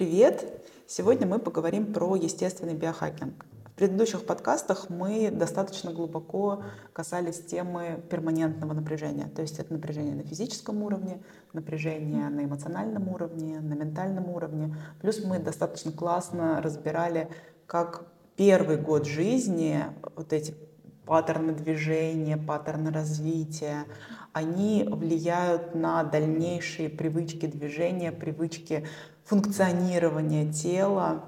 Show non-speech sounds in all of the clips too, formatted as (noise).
Привет! Сегодня мы поговорим про естественный биохакинг. В предыдущих подкастах мы достаточно глубоко касались темы перманентного напряжения. То есть это напряжение на физическом уровне, напряжение на эмоциональном уровне, на ментальном уровне. Плюс мы достаточно классно разбирали, как первый год жизни вот эти паттерны движения, паттерны развития, они влияют на дальнейшие привычки движения, привычки функционирования тела.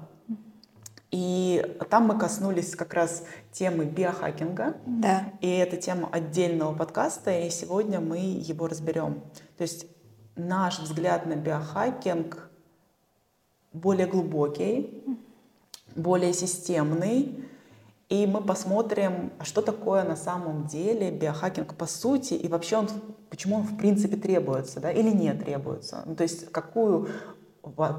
И там мы коснулись как раз темы биохакинга. Да. И это тема отдельного подкаста, и сегодня мы его разберем. То есть наш взгляд на биохакинг более глубокий, более системный, и мы посмотрим, а что такое на самом деле биохакинг по сути, и вообще он, почему он в принципе требуется, да, или не требуется. Ну, то есть какую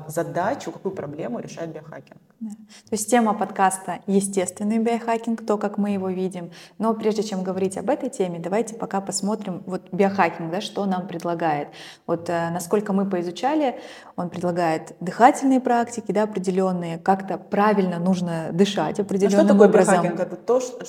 задачу, какую проблему решает биохакинг. Да. То есть тема подкаста «Естественный биохакинг», то, как мы его видим. Но прежде чем говорить об этой теме, давайте пока посмотрим вот биохакинг, да, что нам предлагает. Вот э, насколько мы поизучали, он предлагает дыхательные практики, да, определенные, как-то правильно нужно дышать определенным ну, что такое образом. биохакинг? Это то, что,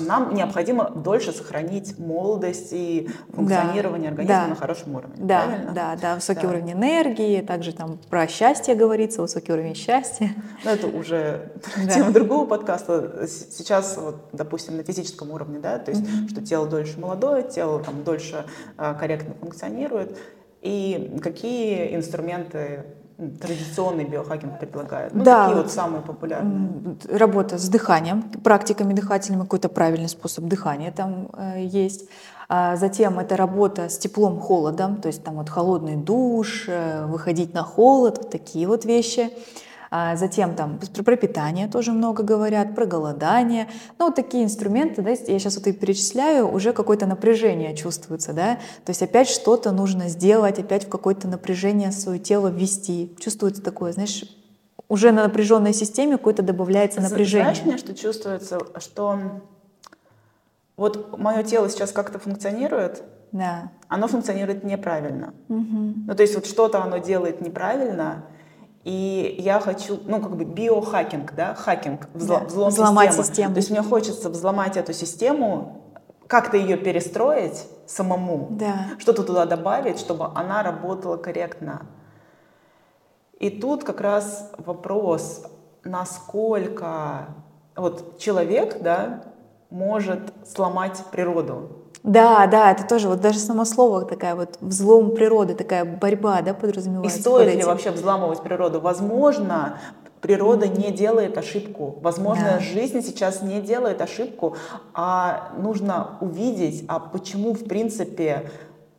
нам необходимо дольше сохранить молодость и функционирование да, организма да, на хорошем уровне. Да, правильно? да, да, высокий да. уровень энергии, также там про счастье говорится, высокий уровень счастья. Но это уже (laughs) да. тема другого подкаста. Сейчас, вот, допустим, на физическом уровне, да, то есть, mm-hmm. что тело дольше молодое, тело там дольше а, корректно функционирует, и какие инструменты традиционный биохакинг предлагает? Ну, да, такие вот самые популярные. Работа с дыханием, практиками дыхательными, какой-то правильный способ дыхания там э, есть. А затем это работа с теплом-холодом, то есть там вот холодный душ, э, выходить на холод, вот такие вот вещи. А затем там про питание тоже много говорят, про голодание. Ну, вот такие инструменты, да, я сейчас вот и перечисляю, уже какое-то напряжение чувствуется, да, то есть опять что-то нужно сделать, опять в какое-то напряжение свое тело ввести. Чувствуется такое, знаешь, уже на напряженной системе какое-то добавляется напряжение. Знаешь, мне что чувствуется, что вот мое тело сейчас как-то функционирует, да. оно функционирует неправильно. Угу. Ну, то есть вот что-то оно делает неправильно, и я хочу, ну, как бы биохакинг, да, хакинг, взлом, да, взлом взломать системы. систему. То есть мне хочется взломать эту систему, как-то ее перестроить самому, да. что-то туда добавить, чтобы она работала корректно. И тут как раз вопрос, насколько вот человек, да, может сломать природу. Да, да, это тоже вот даже само слово такая вот взлом природы, такая борьба, да, подразумевается. И стоит ли вообще взламывать природу? Возможно, природа не делает ошибку. Возможно, да. жизнь сейчас не делает ошибку, а нужно увидеть, а почему в принципе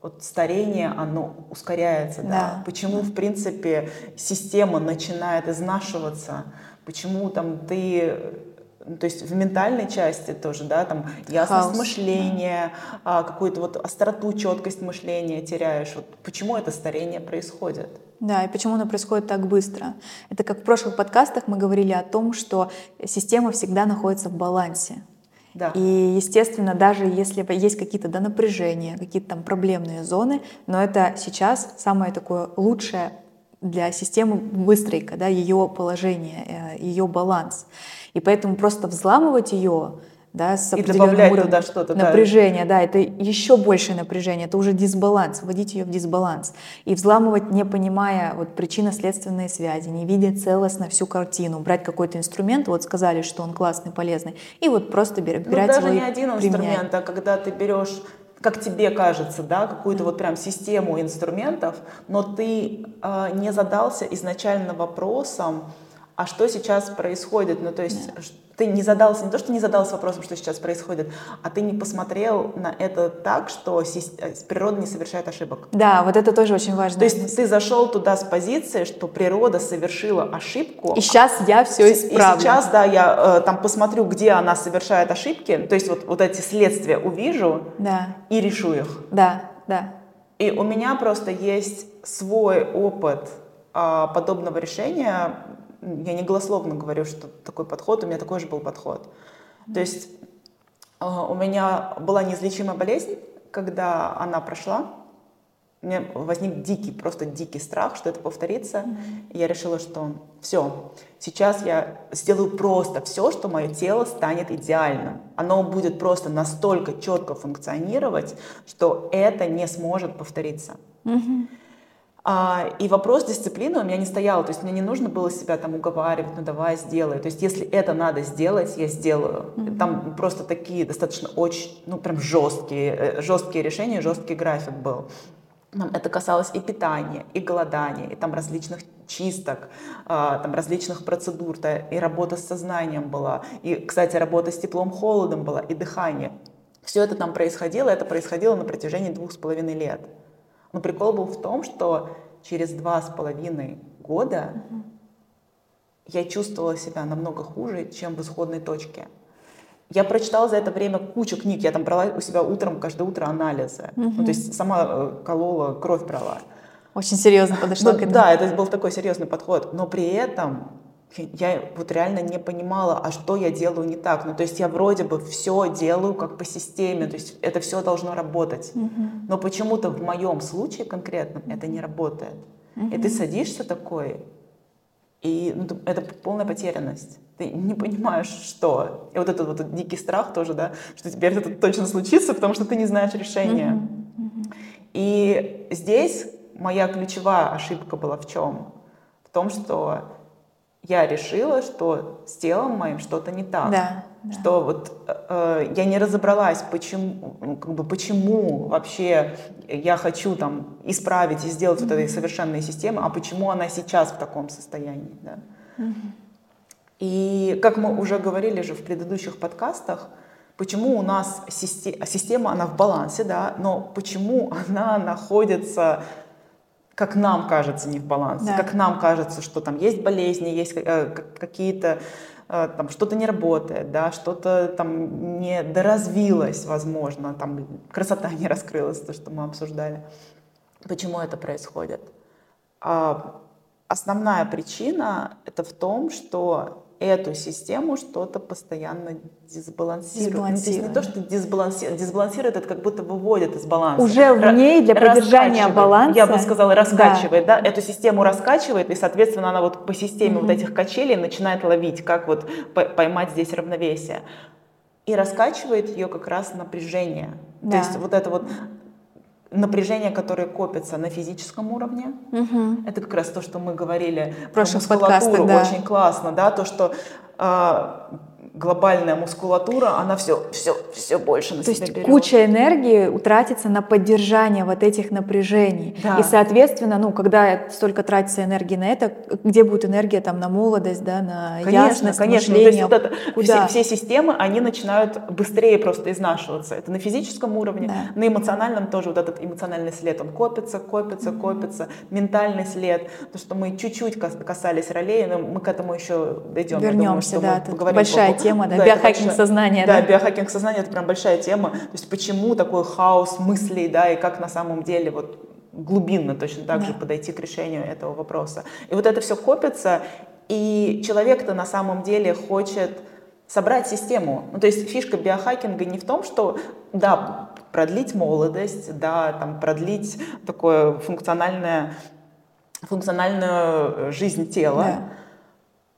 вот старение, оно ускоряется, да. да. Почему, в принципе, система начинает изнашиваться, почему там ты то есть в ментальной части тоже, да, там ясность Хаос, мышления, да. какую-то вот остроту, четкость мышления теряешь. Вот почему это старение происходит? Да, и почему оно происходит так быстро? Это как в прошлых подкастах мы говорили о том, что система всегда находится в балансе. Да. И, естественно, даже если есть какие-то да, напряжения, какие-то там проблемные зоны, но это сейчас самое такое лучшее для системы выстройка, да, ее положение, э, ее баланс. И поэтому просто взламывать ее, да, с определенным уровнем что-то, напряжения, да. да, это еще большее напряжение, это уже дисбаланс, вводить ее в дисбаланс. И взламывать, не понимая вот причинно-следственные связи, не видя целостно всю картину, брать какой-то инструмент, вот сказали, что он классный, полезный, и вот просто ну, берать ну, даже его не один инструмент, а когда ты берешь как тебе кажется, да, какую-то вот прям систему инструментов, но ты э, не задался изначально вопросом, а что сейчас происходит, ну то есть да. Ты не задался, не то, что не задался вопросом, что сейчас происходит, а ты не посмотрел на это так, что э, природа не совершает ошибок. Да, вот это тоже очень важно. То есть ты зашел туда с позиции, что природа совершила ошибку. И сейчас я все исправлю. И сейчас, да, я э, там посмотрю, где она совершает ошибки, то есть вот, вот эти следствия увижу да. и решу их. Да, да. И у меня просто есть свой опыт э, подобного решения я не голословно говорю, что такой подход, у меня такой же был подход. То есть э, у меня была неизлечимая болезнь, когда она прошла, у меня возник дикий, просто дикий страх, что это повторится. Mm-hmm. И я решила, что все, сейчас я сделаю просто все, что мое тело станет идеальным. Оно будет просто настолько четко функционировать, что это не сможет повториться. Mm-hmm. А, и вопрос дисциплины у меня не стоял, то есть мне не нужно было себя там уговаривать, ну давай сделай. То есть если это надо сделать, я сделаю. Mm-hmm. Там просто такие достаточно очень, ну прям жесткие, э, жесткие решения, жесткий график был. Это касалось и питания, и голодания, и там различных чисток, а, там различных процедур, и работа с сознанием была, и, кстати, работа с теплом-холодом была, и дыхание. Все это там происходило, это происходило на протяжении двух с половиной лет. Но прикол был в том, что через два с половиной года я чувствовала себя намного хуже, чем в исходной точке. Я прочитала за это время кучу книг. Я там брала у себя утром, каждое утро анализы. Угу. Ну, то есть сама э, колола, кровь брала. Очень серьезно подошла ну, к этому. Да, это был такой серьезный подход. Но при этом я вот реально не понимала, а что я делаю не так. Ну, то есть я вроде бы все делаю как по системе, то есть это все должно работать. Угу. Но почему-то в моем случае конкретно это не работает. Угу. И ты садишься такой, и ну, это полная потерянность. Ты не понимаешь, что. И вот этот вот дикий страх тоже, да, что теперь это точно случится, потому что ты не знаешь решения. Mm-hmm. Mm-hmm. И здесь моя ключевая ошибка была в чем? В том, что я решила, что с телом моим что-то не так. Да, что вот э, я не разобралась, почему, ну, как бы, почему вообще я хочу там исправить и сделать mm-hmm. вот этой совершенной системы, а почему она сейчас в таком состоянии. Да? Mm-hmm. И как мы уже говорили же в предыдущих подкастах, почему у нас система, система она в балансе, да, но почему она находится как нам кажется, не в балансе, да. как нам кажется, что там есть болезни, есть э, какие-то э, там что-то не работает, да, что-то там не доразвилось, возможно, там красота (laughs) не раскрылась, то, что мы обсуждали. Почему это происходит? А, основная причина это в том, что эту систему что-то постоянно дисбалансирует. Ну, здесь не то, что дисбалансирует, дисбалансирует, это как будто выводит из баланса. Уже в ней для поддержания баланса. Я бы сказала, раскачивает, да. да, эту систему раскачивает, и, соответственно, она вот по системе угу. вот этих качелей начинает ловить, как вот поймать здесь равновесие. И раскачивает ее как раз напряжение. Да. То есть вот это вот напряжение, которое копится на физическом уровне. Угу. Это как раз то, что мы говорили про мускулатуру. Да. Очень классно, да, то, что э, глобальная мускулатура, она все, все, все больше на То себя есть берет. куча энергии утратится на поддержание вот этих напряжений. Да. И, соответственно, ну, когда столько тратится энергии на это, где будет энергия там на молодость, да, на конечно, ясность, конечно. мышление? То есть вот это, Куда? Все, все системы, они начинают быстрее просто изнашиваться. Это на физическом уровне, да. на эмоциональном тоже вот этот эмоциональный след, он копится, копится, mm-hmm. копится. Ментальный след, то, что мы чуть-чуть касались ролей, но мы к этому еще дойдем. Вернемся, думаю, да, мы поговорим большая по тема, да, да биохакинг большая, сознания. Да, да, биохакинг сознания это прям большая тема. То есть почему такой хаос мыслей, да, и как на самом деле вот глубинно точно так да. же подойти к решению этого вопроса. И вот это все копится, и человек-то на самом деле хочет собрать систему. Ну, то есть фишка биохакинга не в том, что, да, продлить молодость, да, там, продлить такое функциональное, функциональную жизнь тела, да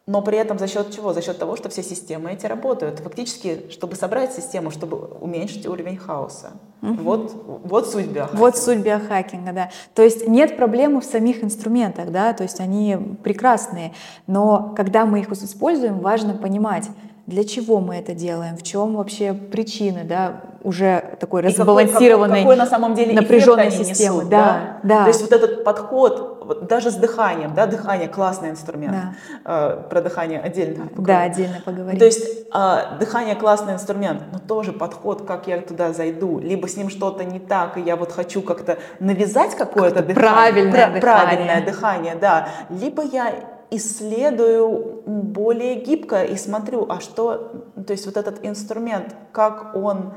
но при этом за счет чего? За счет того, что все системы эти работают. Фактически, чтобы собрать систему, чтобы уменьшить уровень хаоса. Угу. Вот, вот суть биохакинга. Вот суть биохакинга, да. То есть нет проблемы в самих инструментах, да, то есть они прекрасные, но когда мы их используем, важно понимать, для чего мы это делаем, в чем вообще причины, да, уже такой разбалансированной, какой, какой, на самом деле напряженной системы. Несут, да, да. да. То есть вот этот подход, вот даже с дыханием, да, дыхание классный инструмент. Да. Э, про дыхание отдельно. Поговорим. Да, отдельно поговорим. То есть э, дыхание классный инструмент, но тоже подход, как я туда зайду, либо с ним что-то не так, и я вот хочу как-то навязать какое-то как дыхание, правильное, про, дыхание. правильное дыхание, да, либо я исследую более гибко и смотрю, а что, то есть вот этот инструмент, как он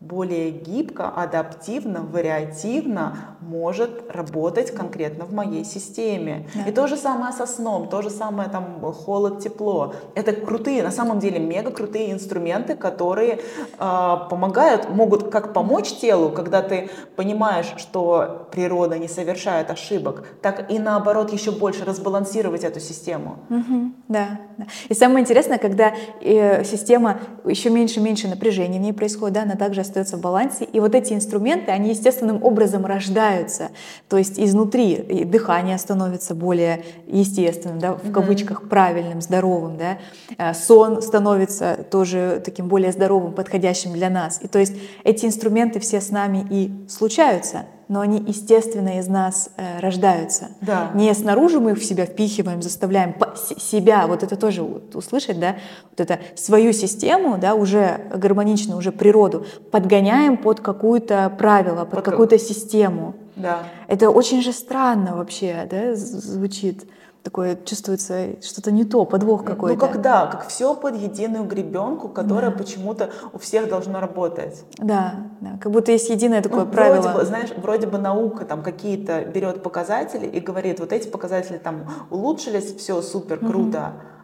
более гибко, адаптивно, вариативно может работать конкретно в моей системе. Да. И то же самое со сном, то же самое там холод, тепло. Это крутые, на самом деле мега крутые инструменты, которые э, помогают, могут как помочь телу, когда ты понимаешь, что природа не совершает ошибок, так и наоборот еще больше разбалансировать эту систему. Угу, да, да. И самое интересное, когда э, система еще меньше и меньше напряжения в ней происходит, да, она также остается в балансе. И вот эти инструменты, они естественным образом рождаются. То есть изнутри дыхание становится более естественным, да, в кавычках правильным, здоровым, да. Э, сон становится тоже таким более здоровым, подходящим для нас. И то есть эти инструменты все с нами и случаются но они естественно из нас э, рождаются. Да. Не снаружи мы их в себя впихиваем, заставляем себя, вот это тоже вот, услышать, да, вот это свою систему, да, уже гармонично, уже природу, подгоняем под какую-то правило, под, под какую-то систему. Да. Это очень же странно вообще, да, звучит такое чувствуется что-то не то, подвох ну, какой-то. Ну, когда, как все под единую гребенку, которая да. почему-то у всех должно работать. Да, да, как будто есть единое такое ну, правило. Вроде бы, знаешь, вроде бы наука там какие-то берет показатели и говорит, вот эти показатели там улучшились, все супер, круто. Угу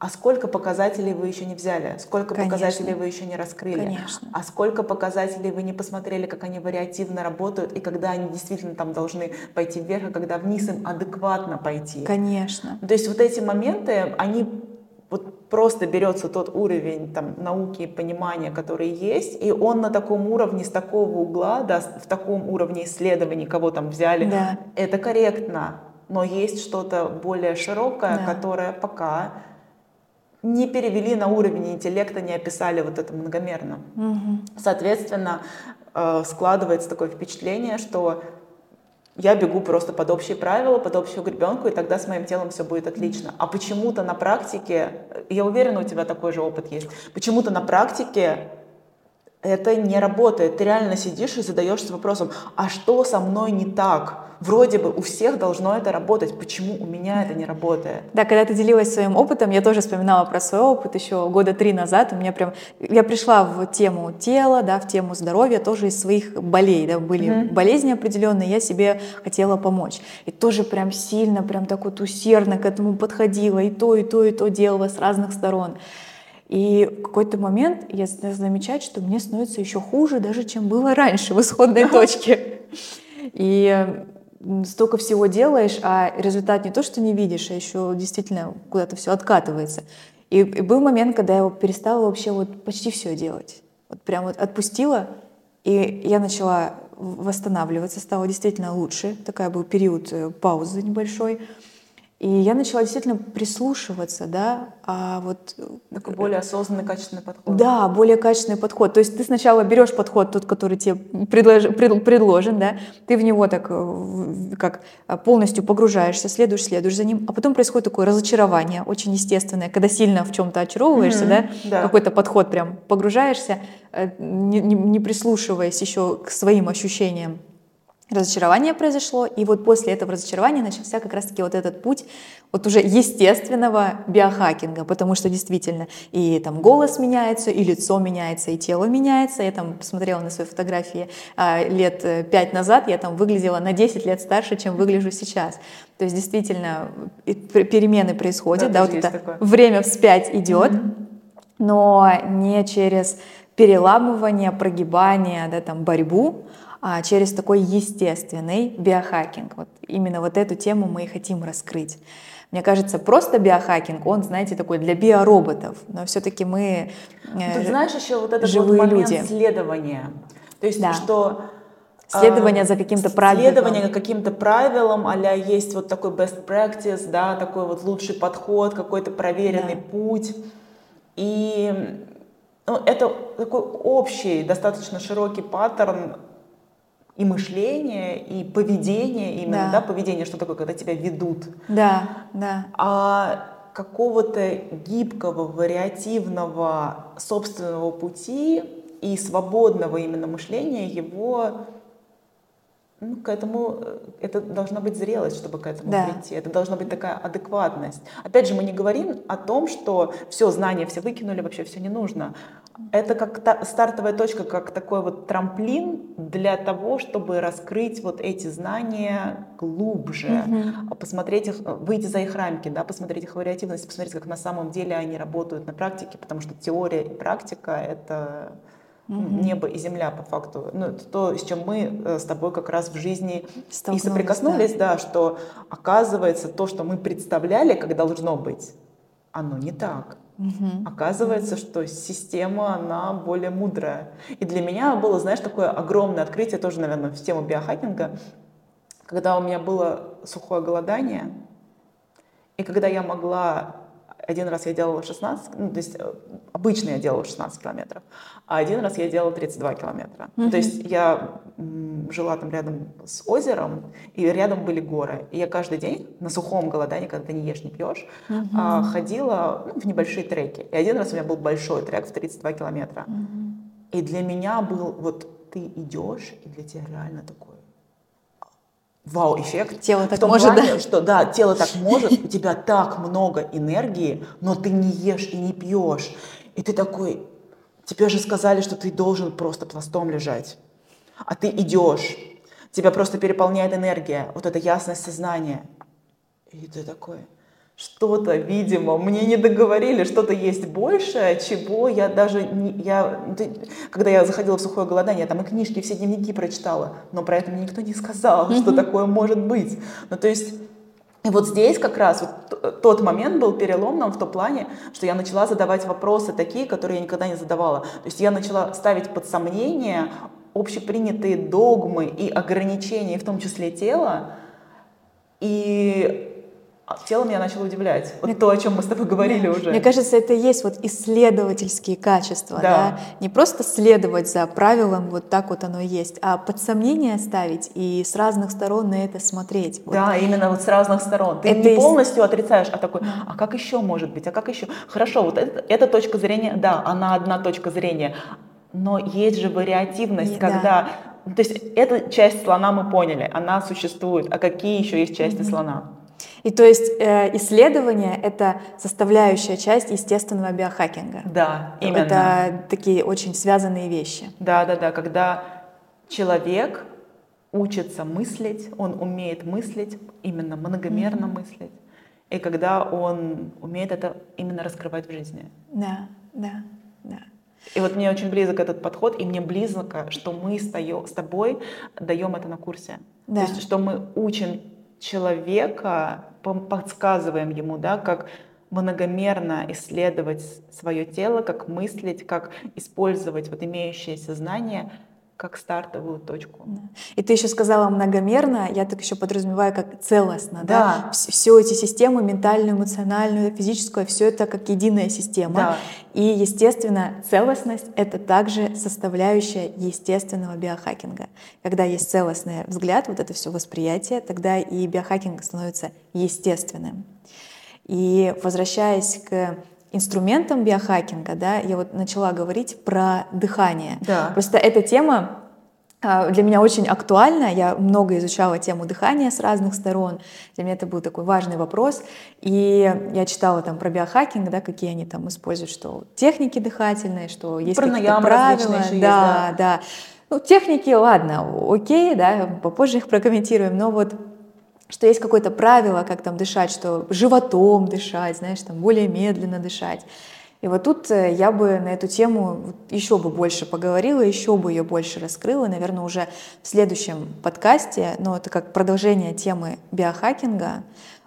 а сколько показателей вы еще не взяли, сколько Конечно. показателей вы еще не раскрыли, Конечно. а сколько показателей вы не посмотрели, как они вариативно работают, и когда они действительно там должны пойти вверх, а когда вниз им адекватно пойти. Конечно. То есть вот эти моменты, они вот просто берется тот уровень там, науки и понимания, который есть, и он на таком уровне, с такого угла, да, в таком уровне исследований, кого там взяли, да. это корректно. Но есть что-то более широкое, да. которое пока не перевели на уровень интеллекта, не описали вот это многомерно. Угу. Соответственно, э, складывается такое впечатление, что я бегу просто под общие правила, под общую гребенку, и тогда с моим телом все будет отлично. А почему-то на практике, я уверена, у тебя такой же опыт есть, почему-то на практике это не работает. Ты реально сидишь и задаешься вопросом, а что со мной не так? Вроде бы у всех должно это работать, почему у меня это не работает? Да, когда ты делилась своим опытом, я тоже вспоминала про свой опыт еще года три назад. У меня прям, я пришла в тему тела, да, в тему здоровья тоже из своих болей, да, были mm-hmm. болезни определенные, я себе хотела помочь. И тоже прям сильно, прям так вот усердно к этому подходила, и то, и то, и то делала с разных сторон. И в какой-то момент я замечаю, что мне становится еще хуже даже, чем было раньше в исходной (laughs) точке. И столько всего делаешь, а результат не то, что не видишь, а еще действительно куда-то все откатывается. И, и был момент, когда я перестала вообще вот почти все делать. Вот прям вот отпустила, и я начала восстанавливаться, стало действительно лучше. Такая был период э, паузы небольшой. И я начала действительно прислушиваться, да, а вот... Э, Такой более осознанный, качественный подход. Да, более качественный подход. То есть ты сначала берешь подход, тот, который тебе предлож, предложен, да, ты в него так э, как э, полностью погружаешься, следуешь, следуешь за ним, а потом происходит такое разочарование, очень естественное, когда сильно в чем-то очаровываешься, mm-hmm, да, да, какой-то подход прям погружаешься, не, не, не прислушиваясь еще к своим ощущениям разочарование произошло, и вот после этого разочарования начался как раз-таки вот этот путь вот уже естественного биохакинга, потому что действительно и там голос меняется, и лицо меняется, и тело меняется. Я там посмотрела на свои фотографии а, лет э, пять назад, я там выглядела на 10 лет старше, чем выгляжу сейчас. То есть действительно перемены происходят, да, да вот это такое. время вспять идет, mm-hmm. но не через переламывание, прогибание, да, там борьбу, а, через такой естественный биохакинг. Вот именно вот эту тему мы и хотим раскрыть. Мне кажется, просто биохакинг, он, знаете, такой для биороботов, но все-таки мы э, Тут знаешь еще вот этот живые вот момент люди. следования. То есть, да. что Следование за каким-то правилом. Следование каким-то правилам, а есть вот такой best practice, да, такой вот лучший подход, какой-то проверенный да. путь. И ну, это такой общий, достаточно широкий паттерн и мышление, и поведение, именно, да. да, поведение, что такое, когда тебя ведут. Да, да. А какого-то гибкого, вариативного собственного пути и свободного именно мышления его ну, к этому, э, это должна быть зрелость, чтобы к этому да. прийти. Это должна быть такая адекватность. Опять же, мы не говорим о том, что все знания все выкинули, вообще все не нужно. Это как та, стартовая точка, как такой вот трамплин для того, чтобы раскрыть вот эти знания глубже, угу. посмотреть их, выйти за их рамки, да, посмотреть их вариативность, посмотреть, как на самом деле они работают на практике, потому что теория и практика — это угу. небо и земля по факту. Ну, это то, с чем мы э, с тобой как раз в жизни и соприкоснулись, да. да, что оказывается то, что мы представляли, как должно быть, оно не так. Угу. Оказывается, что система, она более мудрая. И для меня было, знаешь, такое огромное открытие, тоже, наверное, в тему биохакинга, когда у меня было сухое голодание, и когда я могла один раз я делала 16, ну, то есть э, обычно я делала 16 километров, а один раз я делала 32 километра. Mm-hmm. То есть я жила там рядом с озером, и рядом были горы. И я каждый день на сухом голодании, когда ты не ешь, не пьешь, mm-hmm. ходила ну, в небольшие треки. И один раз у меня был большой трек в 32 километра. Mm-hmm. И для меня был вот ты идешь, и для тебя реально такой вау-эффект. Тело так может, плане, да? Что, да, тело так может, у тебя так много энергии, но ты не ешь и не пьешь. И ты такой, тебе же сказали, что ты должен просто пластом лежать. А ты идешь, тебя просто переполняет энергия, вот эта ясность сознания. И ты такой, что-то, видимо, мне не договорили, что-то есть большее, чего я даже не... Я, когда я заходила в сухое голодание, я там и книжки, все дневники прочитала, но про это мне никто не сказал, mm-hmm. что такое может быть. Ну, то есть... И вот здесь как раз вот тот момент был переломным в том плане, что я начала задавать вопросы такие, которые я никогда не задавала. То есть я начала ставить под сомнение общепринятые догмы и ограничения, в том числе тела, и тело меня начало удивлять. Вот мне, то, о чем мы с тобой говорили да. уже. Мне кажется, это и есть вот исследовательские качества. Да. Да? Не просто следовать за правилом, вот так вот оно есть, а под сомнение ставить и с разных сторон на это смотреть. Вот. Да, именно вот с разных сторон. Ты это не полностью отрицаешь, а такой, а как еще может быть, а как еще? Хорошо, вот это, эта точка зрения, да, она одна точка зрения, но есть же вариативность, и, когда да. То есть эту часть слона мы поняли, она существует. А какие еще есть части mm-hmm. слона? И то есть э, исследование — это составляющая часть естественного биохакинга. Да, именно. Это такие очень связанные вещи. Да, да, да. Когда человек учится мыслить, он умеет мыслить, именно многомерно mm-hmm. мыслить. И когда он умеет это именно раскрывать в жизни. Да, да, да. И вот мне очень близок этот подход, и мне близко, что мы с тобой даем это на курсе. Да. То есть, что мы учим человека, подсказываем ему, да, как многомерно исследовать свое тело, как мыслить, как использовать вот имеющееся знание как стартовую точку. И ты еще сказала многомерно, я так еще подразумеваю как целостно, да? да? Все эти системы, ментальную, эмоциональную, физическую, все это как единая система. Да. И, естественно, целостность — это также составляющая естественного биохакинга. Когда есть целостный взгляд, вот это все восприятие, тогда и биохакинг становится естественным. И возвращаясь к инструментом биохакинга, да, я вот начала говорить про дыхание. Да. Просто эта тема а, для меня очень актуальна. Я много изучала тему дыхания с разных сторон. Для меня это был такой важный вопрос. И я читала там про биохакинг, да, какие они там используют, что техники дыхательные, что есть какие-то правила. да, есть, да, да. Ну, техники, ладно, окей, да, попозже их прокомментируем. Но вот что есть какое-то правило, как там дышать, что животом дышать, знаешь, там более медленно дышать. И вот тут э, я бы на эту тему еще бы больше поговорила, еще бы ее больше раскрыла, наверное, уже в следующем подкасте, но это как продолжение темы биохакинга,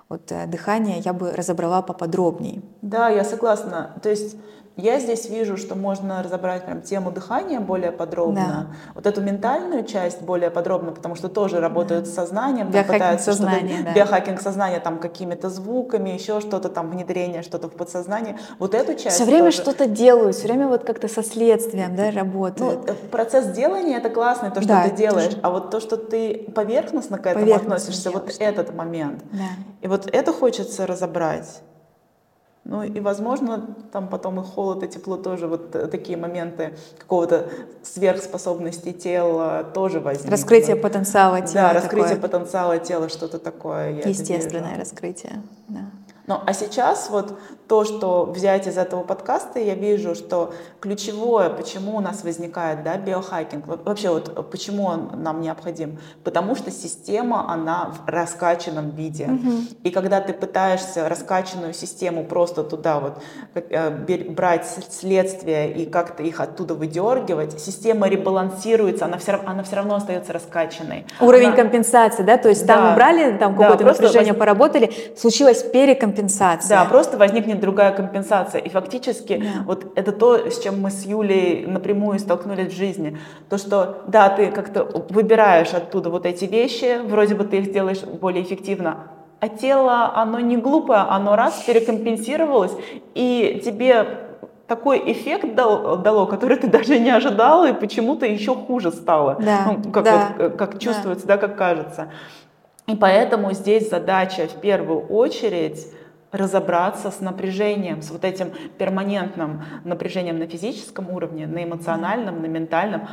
вот э, дыхание я бы разобрала поподробнее. Да, я согласна. То есть я здесь вижу, что можно разобрать прям тему дыхания более подробно, да. вот эту ментальную часть более подробно, потому что тоже работают да. с сознанием, там пытаются сознания, да. биохакинг сознания там какими-то звуками, еще что-то там внедрение, что-то в подсознание. Вот эту часть. Все время тоже... что-то делают, все время вот как-то со следствием, да, работают. Ну, э, процесс делания это классно, то, что да, ты делаешь, тоже. а вот то, что ты поверхностно к этому поверхностно относишься, вот этот момент. Да. И вот это хочется разобрать. Ну и, возможно, там потом и холод, и тепло тоже, вот такие моменты какого-то сверхспособности тела тоже возникнут. Раскрытие потенциала тела. Да, раскрытие такое. потенциала тела, что-то такое. Естественное раскрытие, да. Ну, а сейчас вот то, что взять из этого подкаста, я вижу, что ключевое, почему у нас возникает да, биохакинг, вообще вот почему он нам необходим, потому что система, она в раскачанном виде. Угу. И когда ты пытаешься раскачанную систему просто туда вот э, брать следствия и как-то их оттуда выдергивать, система ребалансируется, она все, она все равно остается раскачанной. Уровень она... компенсации, да, то есть да, там убрали, там какое-то да, напряжение воз... поработали, случилась перекомпенсация компенсация. Да, просто возникнет другая компенсация. И фактически да. вот это то, с чем мы с Юлей напрямую столкнулись в жизни. То, что да, ты как-то выбираешь оттуда вот эти вещи, вроде бы ты их делаешь более эффективно, а тело, оно не глупое, оно раз перекомпенсировалось, и тебе такой эффект дал, дало, который ты даже не ожидал, и почему-то еще хуже стало. Да, ну, как, да, вот, как чувствуется, да. да, как кажется. И поэтому здесь задача в первую очередь разобраться с напряжением, с вот этим перманентным напряжением на физическом уровне, на эмоциональном, на ментальном.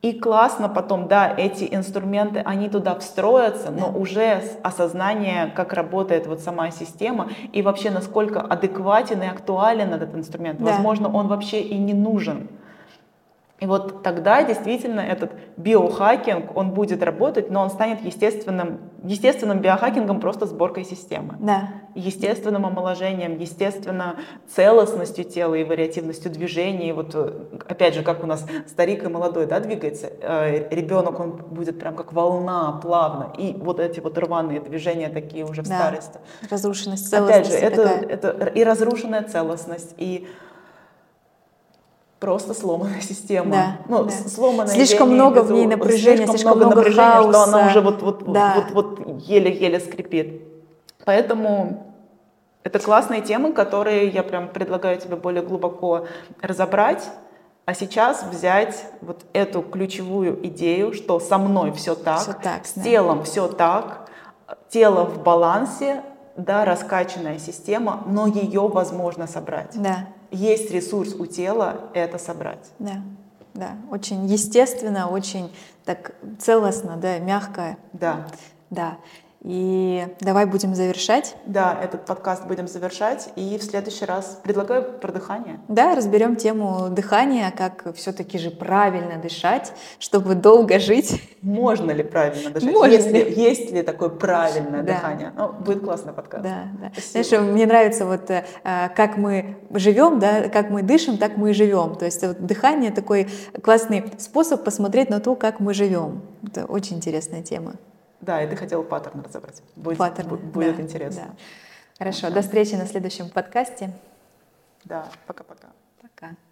И классно потом, да, эти инструменты, они туда встроятся, но уже осознание, как работает вот сама система и вообще насколько адекватен и актуален этот инструмент. Да. Возможно, он вообще и не нужен. И вот тогда действительно этот биохакинг, он будет работать, но он станет естественным, естественным биохакингом, просто сборкой системы. Да. Естественным омоложением, естественно целостностью тела и вариативностью движений. Вот опять же, как у нас старик и молодой да, двигается, э, ребенок, он будет прям как волна, плавно. И вот эти вот рваные движения такие уже в да. старости. Разрушенность целостности. Опять же, это, это и разрушенная целостность, и просто сломанная система. Да, ну, да. сломанная. Слишком много в ней напряжения, слишком, слишком много, много напряжения, хаоса. что она уже вот, вот, да. вот, вот, вот еле-еле скрипит. Поэтому это классные темы, которые я прям предлагаю тебе более глубоко разобрать. А сейчас взять вот эту ключевую идею, что со мной все так, все так с да. телом все так, тело в балансе, да, раскачанная система, но ее возможно собрать. Да есть ресурс у тела это собрать. Да, да, очень естественно, очень так целостно, да, мягко. Да. Да. И давай будем завершать. Да, этот подкаст будем завершать. И в следующий раз предлагаю про дыхание. Да, разберем тему дыхания, как все-таки же правильно дышать, чтобы долго жить. Можно ли правильно дышать? Можно есть, ли? есть ли такое правильное да. дыхание? Ну, будет классный подкаст. Да, да. Знаешь, мне нравится вот э, как мы живем, да, как мы дышим, так мы и живем. То есть вот дыхание такой классный способ посмотреть на то, как мы живем. Это очень интересная тема. Да, и ты хотела паттерн разобрать. Будет, паттерн, будет да, интересно. Да. Хорошо, до встречи на следующем подкасте. Да, пока-пока. Пока. -пока. пока.